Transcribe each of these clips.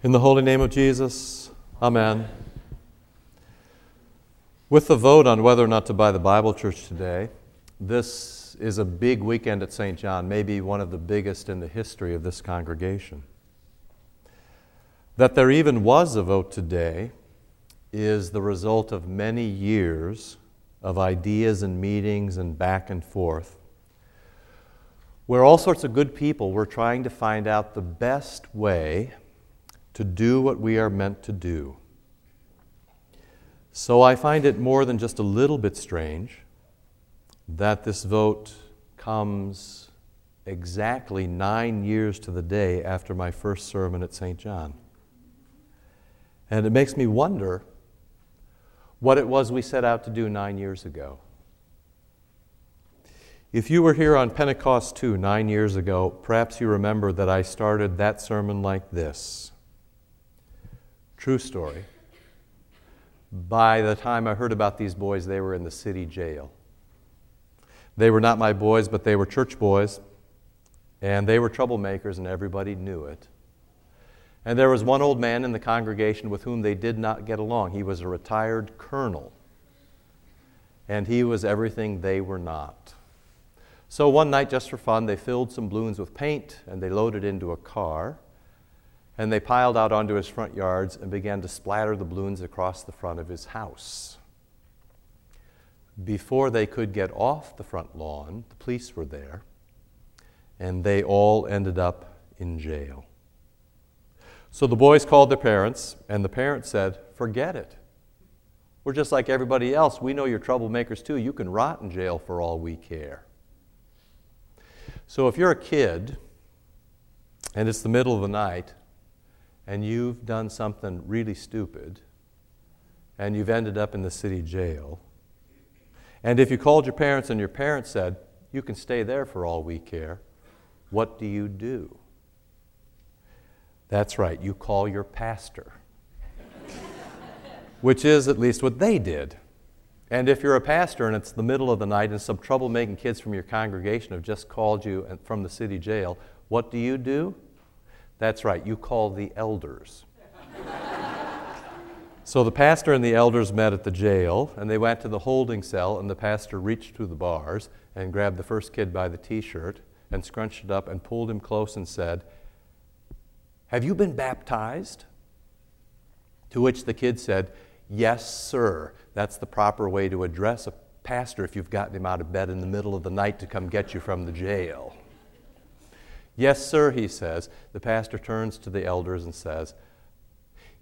In the holy name of Jesus, Amen. With the vote on whether or not to buy the Bible Church today, this is a big weekend at St. John, maybe one of the biggest in the history of this congregation. That there even was a vote today is the result of many years of ideas and meetings and back and forth, where all sorts of good people were trying to find out the best way to do what we are meant to do. So I find it more than just a little bit strange that this vote comes exactly nine years to the day after my first sermon at St. John. And it makes me wonder what it was we set out to do nine years ago. If you were here on Pentecost 2 nine years ago, perhaps you remember that I started that sermon like this. True story. By the time I heard about these boys, they were in the city jail. They were not my boys, but they were church boys, and they were troublemakers, and everybody knew it. And there was one old man in the congregation with whom they did not get along. He was a retired colonel, and he was everything they were not. So one night, just for fun, they filled some balloons with paint and they loaded into a car and they piled out onto his front yards and began to splatter the balloons across the front of his house. Before they could get off the front lawn, the police were there, and they all ended up in jail. So the boys called their parents, and the parents said, Forget it. We're just like everybody else. We know you're troublemakers too. You can rot in jail for all we care. So if you're a kid and it's the middle of the night and you've done something really stupid and you've ended up in the city jail, and if you called your parents and your parents said, You can stay there for all we care, what do you do? That's right, you call your pastor, which is at least what they did. And if you're a pastor and it's the middle of the night and some troublemaking kids from your congregation have just called you from the city jail, what do you do? That's right, you call the elders. so the pastor and the elders met at the jail, and they went to the holding cell, and the pastor reached through the bars and grabbed the first kid by the t shirt and scrunched it up and pulled him close and said, Have you been baptized? To which the kid said, Yes, sir. That's the proper way to address a pastor if you've gotten him out of bed in the middle of the night to come get you from the jail. Yes, sir, he says. The pastor turns to the elders and says,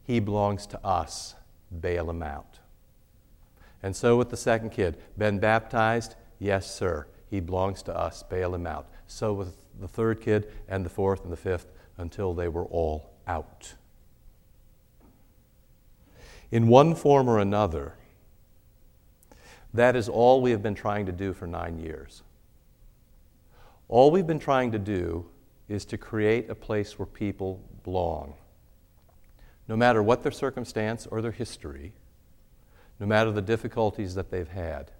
He belongs to us. Bail him out. And so with the second kid, been baptized? Yes, sir. He belongs to us. Bail him out. So with the third kid and the fourth and the fifth until they were all out. In one form or another, that is all we have been trying to do for nine years. All we've been trying to do is to create a place where people belong. No matter what their circumstance or their history, no matter the difficulties that they've had.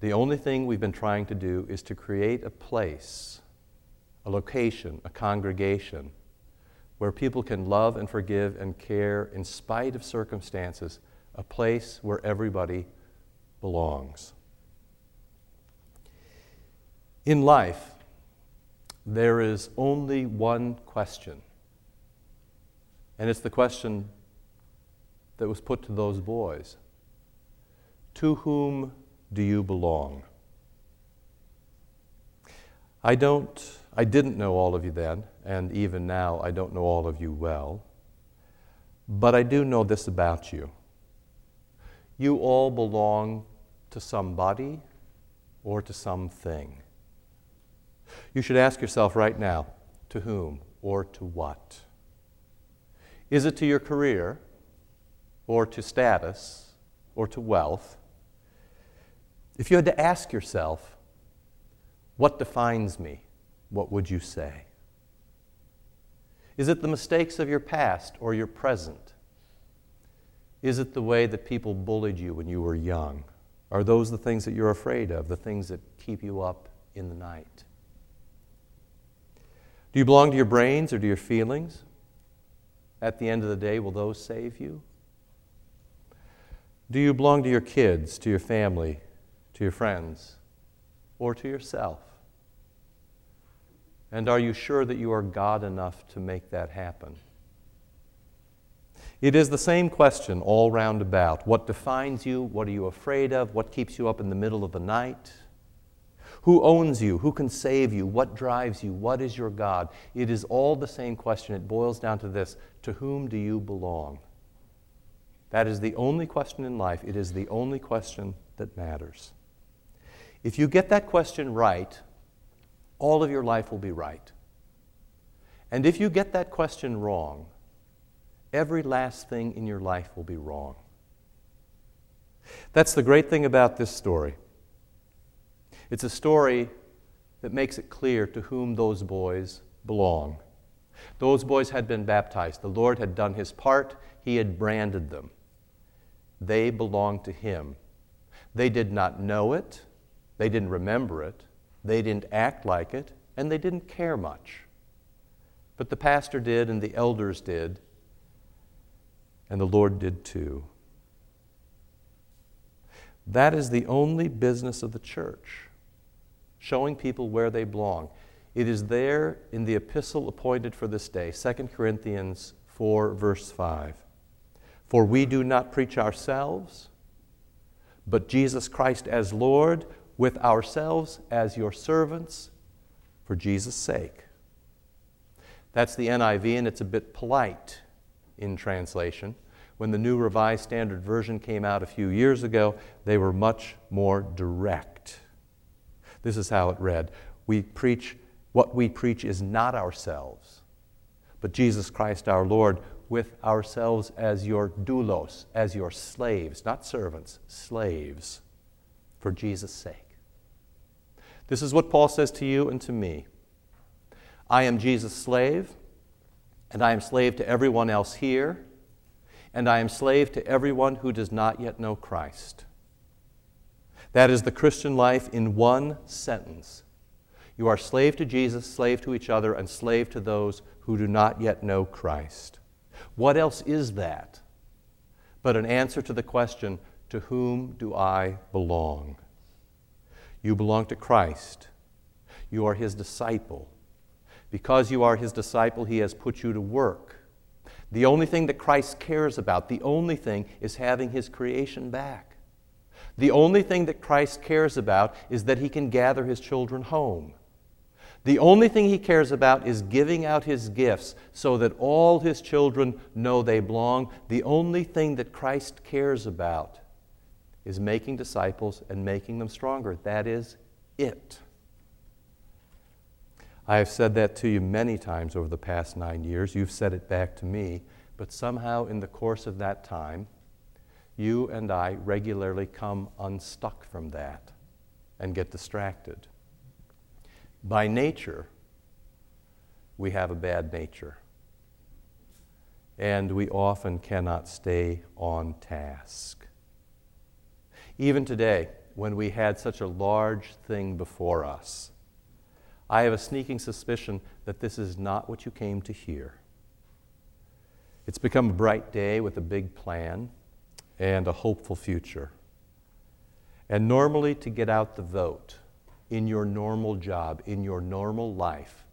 The only thing we've been trying to do is to create a place, a location, a congregation where people can love and forgive and care in spite of circumstances, a place where everybody belongs. In life, there is only one question. And it's the question that was put to those boys To whom do you belong? I don't, I didn't know all of you then, and even now I don't know all of you well. But I do know this about you. You all belong to somebody or to something. You should ask yourself right now to whom or to what? Is it to your career or to status or to wealth? If you had to ask yourself, what defines me, what would you say? Is it the mistakes of your past or your present? Is it the way that people bullied you when you were young? Are those the things that you're afraid of, the things that keep you up in the night? Do you belong to your brains or to your feelings? at the end of the day, will those save you? Do you belong to your kids, to your family, to your friends, or to yourself? And are you sure that you are God enough to make that happen? It is the same question all round about. What defines you? What are you afraid of? What keeps you up in the middle of the night? Who owns you? Who can save you? What drives you? What is your God? It is all the same question. It boils down to this To whom do you belong? That is the only question in life. It is the only question that matters. If you get that question right, all of your life will be right. And if you get that question wrong, every last thing in your life will be wrong. That's the great thing about this story. It's a story that makes it clear to whom those boys belong. Those boys had been baptized. The Lord had done his part, he had branded them. They belonged to him. They did not know it, they didn't remember it, they didn't act like it, and they didn't care much. But the pastor did, and the elders did, and the Lord did too. That is the only business of the church, showing people where they belong. It is there in the epistle appointed for this day, 2 Corinthians 4, verse 5. For we do not preach ourselves, but Jesus Christ as Lord, with ourselves as your servants, for Jesus' sake. That's the NIV, and it's a bit polite in translation. When the New Revised Standard Version came out a few years ago, they were much more direct. This is how it read We preach, what we preach is not ourselves, but Jesus Christ our Lord, with ourselves as your doulos, as your slaves, not servants, slaves, for Jesus' sake. This is what Paul says to you and to me. I am Jesus' slave, and I am slave to everyone else here, and I am slave to everyone who does not yet know Christ. That is the Christian life in one sentence. You are slave to Jesus, slave to each other, and slave to those who do not yet know Christ. What else is that but an answer to the question, To whom do I belong? You belong to Christ. You are his disciple. Because you are his disciple, he has put you to work. The only thing that Christ cares about, the only thing, is having his creation back. The only thing that Christ cares about is that he can gather his children home. The only thing he cares about is giving out his gifts so that all his children know they belong. The only thing that Christ cares about is making disciples and making them stronger. That is it. I have said that to you many times over the past nine years. You've said it back to me. But somehow, in the course of that time, you and I regularly come unstuck from that and get distracted. By nature, we have a bad nature. And we often cannot stay on task. Even today, when we had such a large thing before us, I have a sneaking suspicion that this is not what you came to hear. It's become a bright day with a big plan and a hopeful future. And normally, to get out the vote in your normal job, in your normal life,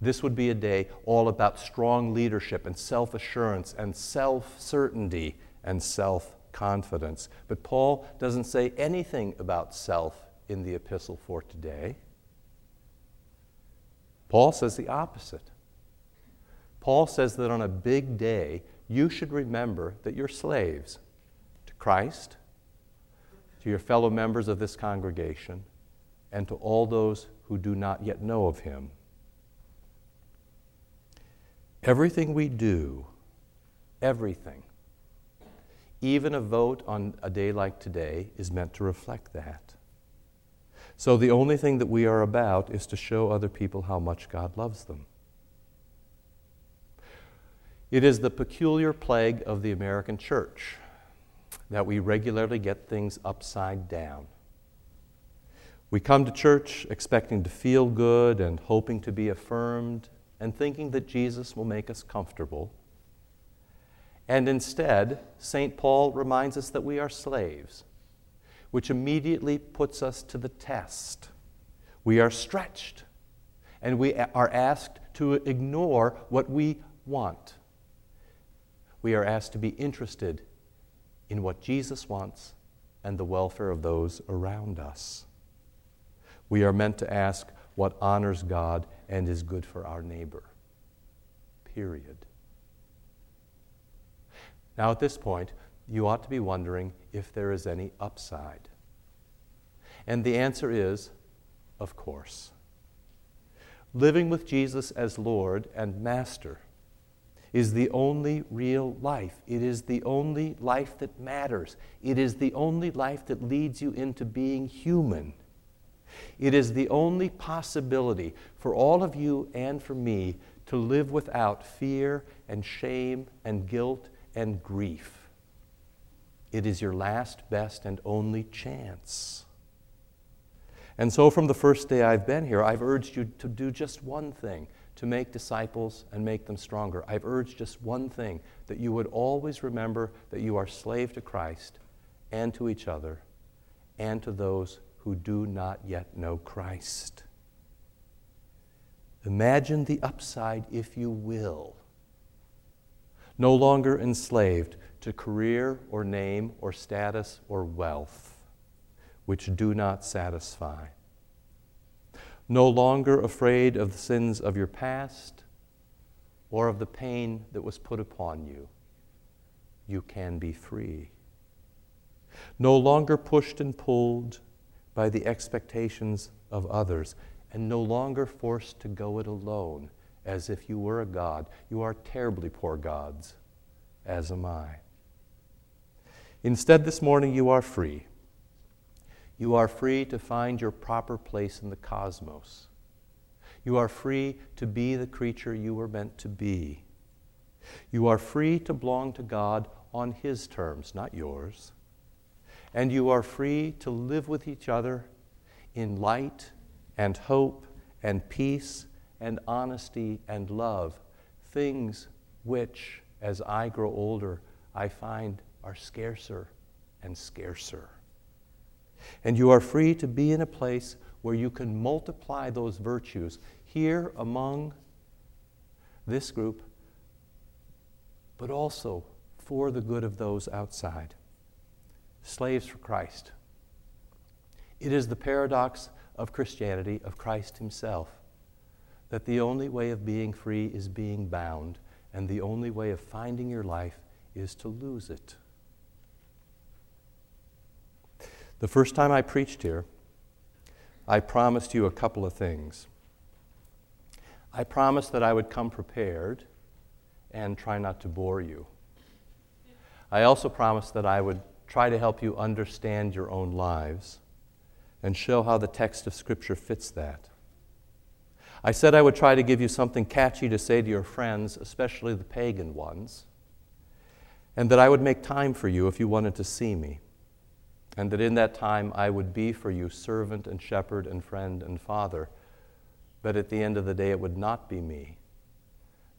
this would be a day all about strong leadership and self assurance and self certainty and self confidence. But Paul doesn't say anything about self in the epistle for today. Paul says the opposite. Paul says that on a big day, you should remember that you're slaves Christ, to your fellow members of this congregation, and to all those who do not yet know of him. Everything we do, everything, even a vote on a day like today, is meant to reflect that. So the only thing that we are about is to show other people how much God loves them. It is the peculiar plague of the American church that we regularly get things upside down. We come to church expecting to feel good and hoping to be affirmed and thinking that Jesus will make us comfortable. And instead, St. Paul reminds us that we are slaves, which immediately puts us to the test. We are stretched, and we are asked to ignore what we want. We are asked to be interested in what Jesus wants and the welfare of those around us. We are meant to ask what honors God and is good for our neighbor. Period. Now, at this point, you ought to be wondering if there is any upside. And the answer is, of course. Living with Jesus as Lord and Master is the only real life. It is the only life that matters. It is the only life that leads you into being human. It is the only possibility for all of you and for me to live without fear and shame and guilt and grief. It is your last, best, and only chance. And so, from the first day I've been here, I've urged you to do just one thing to make disciples and make them stronger. I've urged just one thing that you would always remember that you are slave to Christ and to each other and to those who do not yet know Christ. Imagine the upside, if you will. No longer enslaved to career or name or status or wealth, which do not satisfy. No longer afraid of the sins of your past or of the pain that was put upon you. You can be free. No longer pushed and pulled by the expectations of others, and no longer forced to go it alone as if you were a God. You are terribly poor gods, as am I. Instead, this morning you are free. You are free to find your proper place in the cosmos. You are free to be the creature you were meant to be. You are free to belong to God on His terms, not yours and you are free to live with each other in light and hope and peace and honesty and love, things which, as I grow older, I find are scarcer and scarcer. And you are free to be in a place where you can multiply those virtues here among this group, but also for the good of those outside slaves for Christ. It is the paradox of Christianity, of Christ Himself, that the only way of being free is being bound, and the only way of finding your life is to lose it. The first time I preached here, I promised you a couple of things. I promised that I would come prepared and try not to bore you. I also promised that I would try to help you understand your own lives and show how the text of Scripture fits that. I said I would try to give you something catchy to say to your friends, especially the pagan ones, and that I would make time for you if you wanted to see me, and that in that time I would be for you servant and shepherd and friend and father, but at the end of the day it would not be me,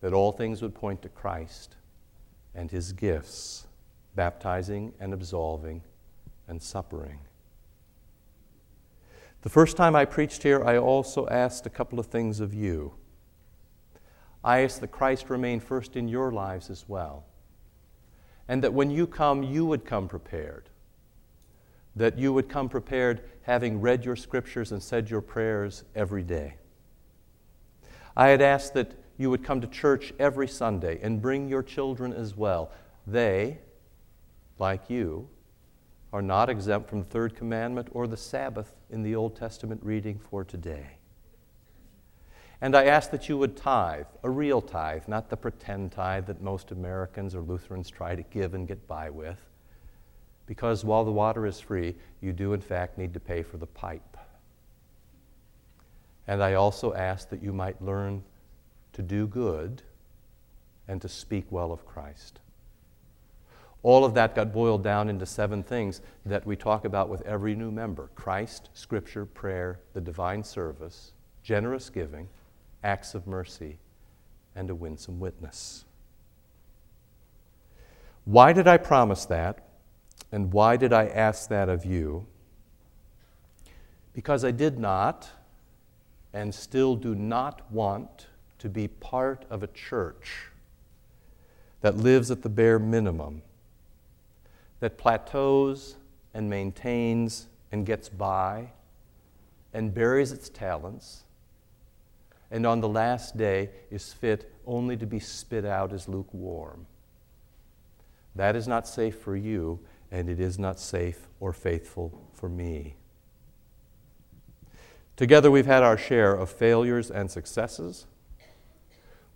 that all things would point to Christ and his gifts baptizing and absolving and suppering. The first time I preached here, I also asked a couple of things of you. I asked that Christ remain first in your lives as well, and that when you come, you would come prepared. That you would come prepared having read your scriptures and said your prayers every day. I had asked that you would come to church every Sunday and bring your children as well. They, like you, are not exempt from the third commandment or the Sabbath in the Old Testament reading for today. And I ask that you would tithe, a real tithe, not the pretend tithe that most Americans or Lutherans try to give and get by with. Because while the water is free, you do in fact need to pay for the pipe. And I also ask that you might learn to do good and to speak well of Christ. All of that got boiled down into seven things that we talk about with every new member Christ, Scripture, prayer, the divine service, generous giving, acts of mercy, and a winsome witness. Why did I promise that? And why did I ask that of you? Because I did not and still do not want to be part of a church that lives at the bare minimum, that plateaus and maintains and gets by and buries its talents, and on the last day is fit only to be spit out as lukewarm. That is not safe for you, and it is not safe or faithful for me. Together, we've had our share of failures and successes.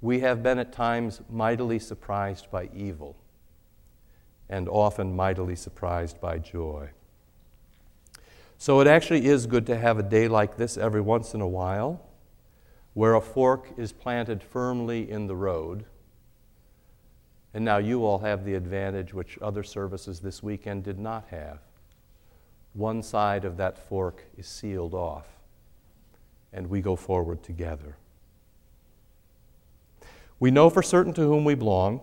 We have been at times mightily surprised by evil, and often mightily surprised by joy. So it actually is good to have a day like this every once in a while, where a fork is planted firmly in the road. And now you all have the advantage which other services this weekend did not have. One side of that fork is sealed off, and we go forward together. We know for certain to whom we belong,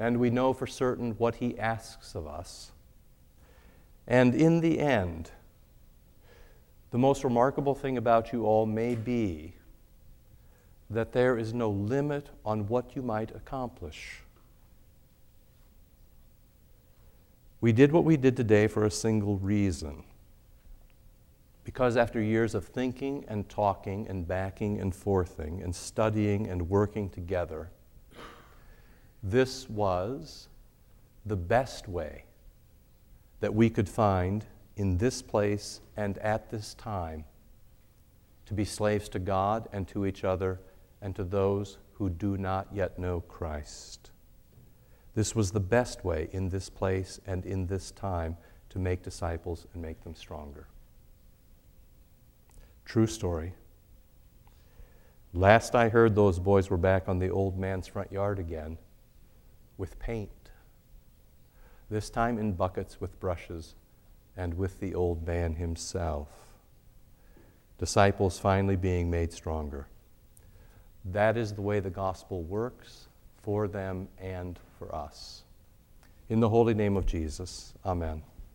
and we know for certain what He asks of us. And in the end, the most remarkable thing about you all may be that there is no limit on what you might accomplish. We did what we did today for a single reason. Because after years of thinking and talking and backing and forthing and studying and working together, this was the best way that we could find in this place and at this time to be slaves to God and to each other and to those who do not yet know Christ. This was the best way in this place and in this time to make disciples and make them stronger. True story. Last I heard, those boys were back on the old man's front yard again with paint. This time in buckets with brushes and with the old man himself. Disciples finally being made stronger. That is the way the gospel works for them and for us. In the holy name of Jesus, amen.